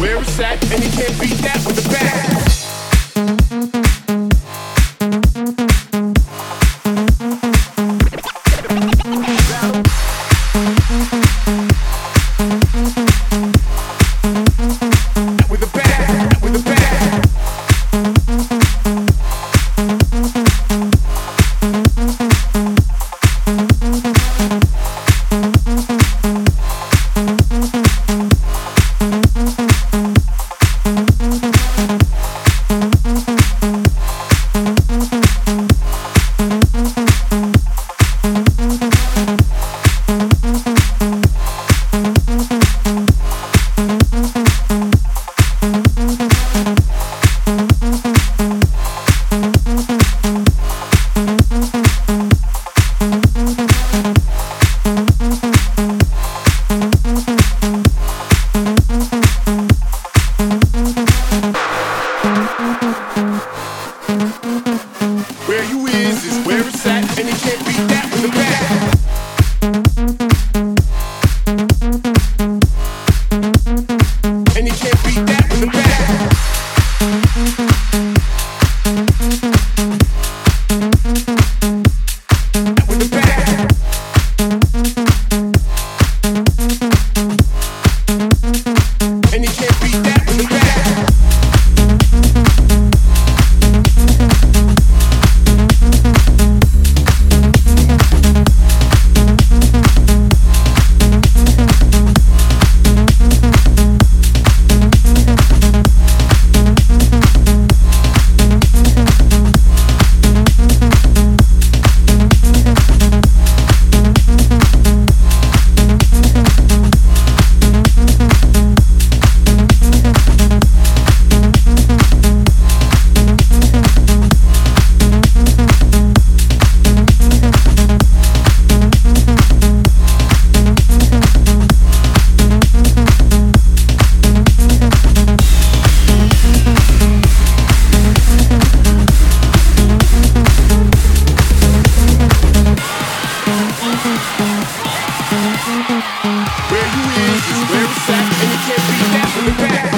Where it's at, and you can't beat that with the back. And you can't beat that with a back.